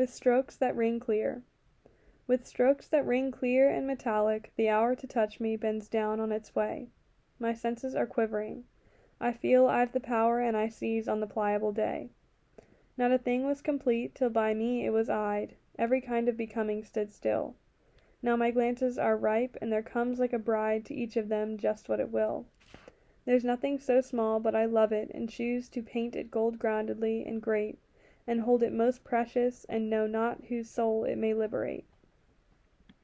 with strokes that ring clear. With strokes that ring clear and metallic, the hour to touch me bends down on its way. My senses are quivering. I feel I've the power and I seize on the pliable day. Not a thing was complete till by me it was eyed, every kind of becoming stood still. Now my glances are ripe, and there comes like a bride to each of them just what it will. There's nothing so small but I love it, and choose to paint it gold groundedly and great, and hold it most precious, and know not whose soul it may liberate.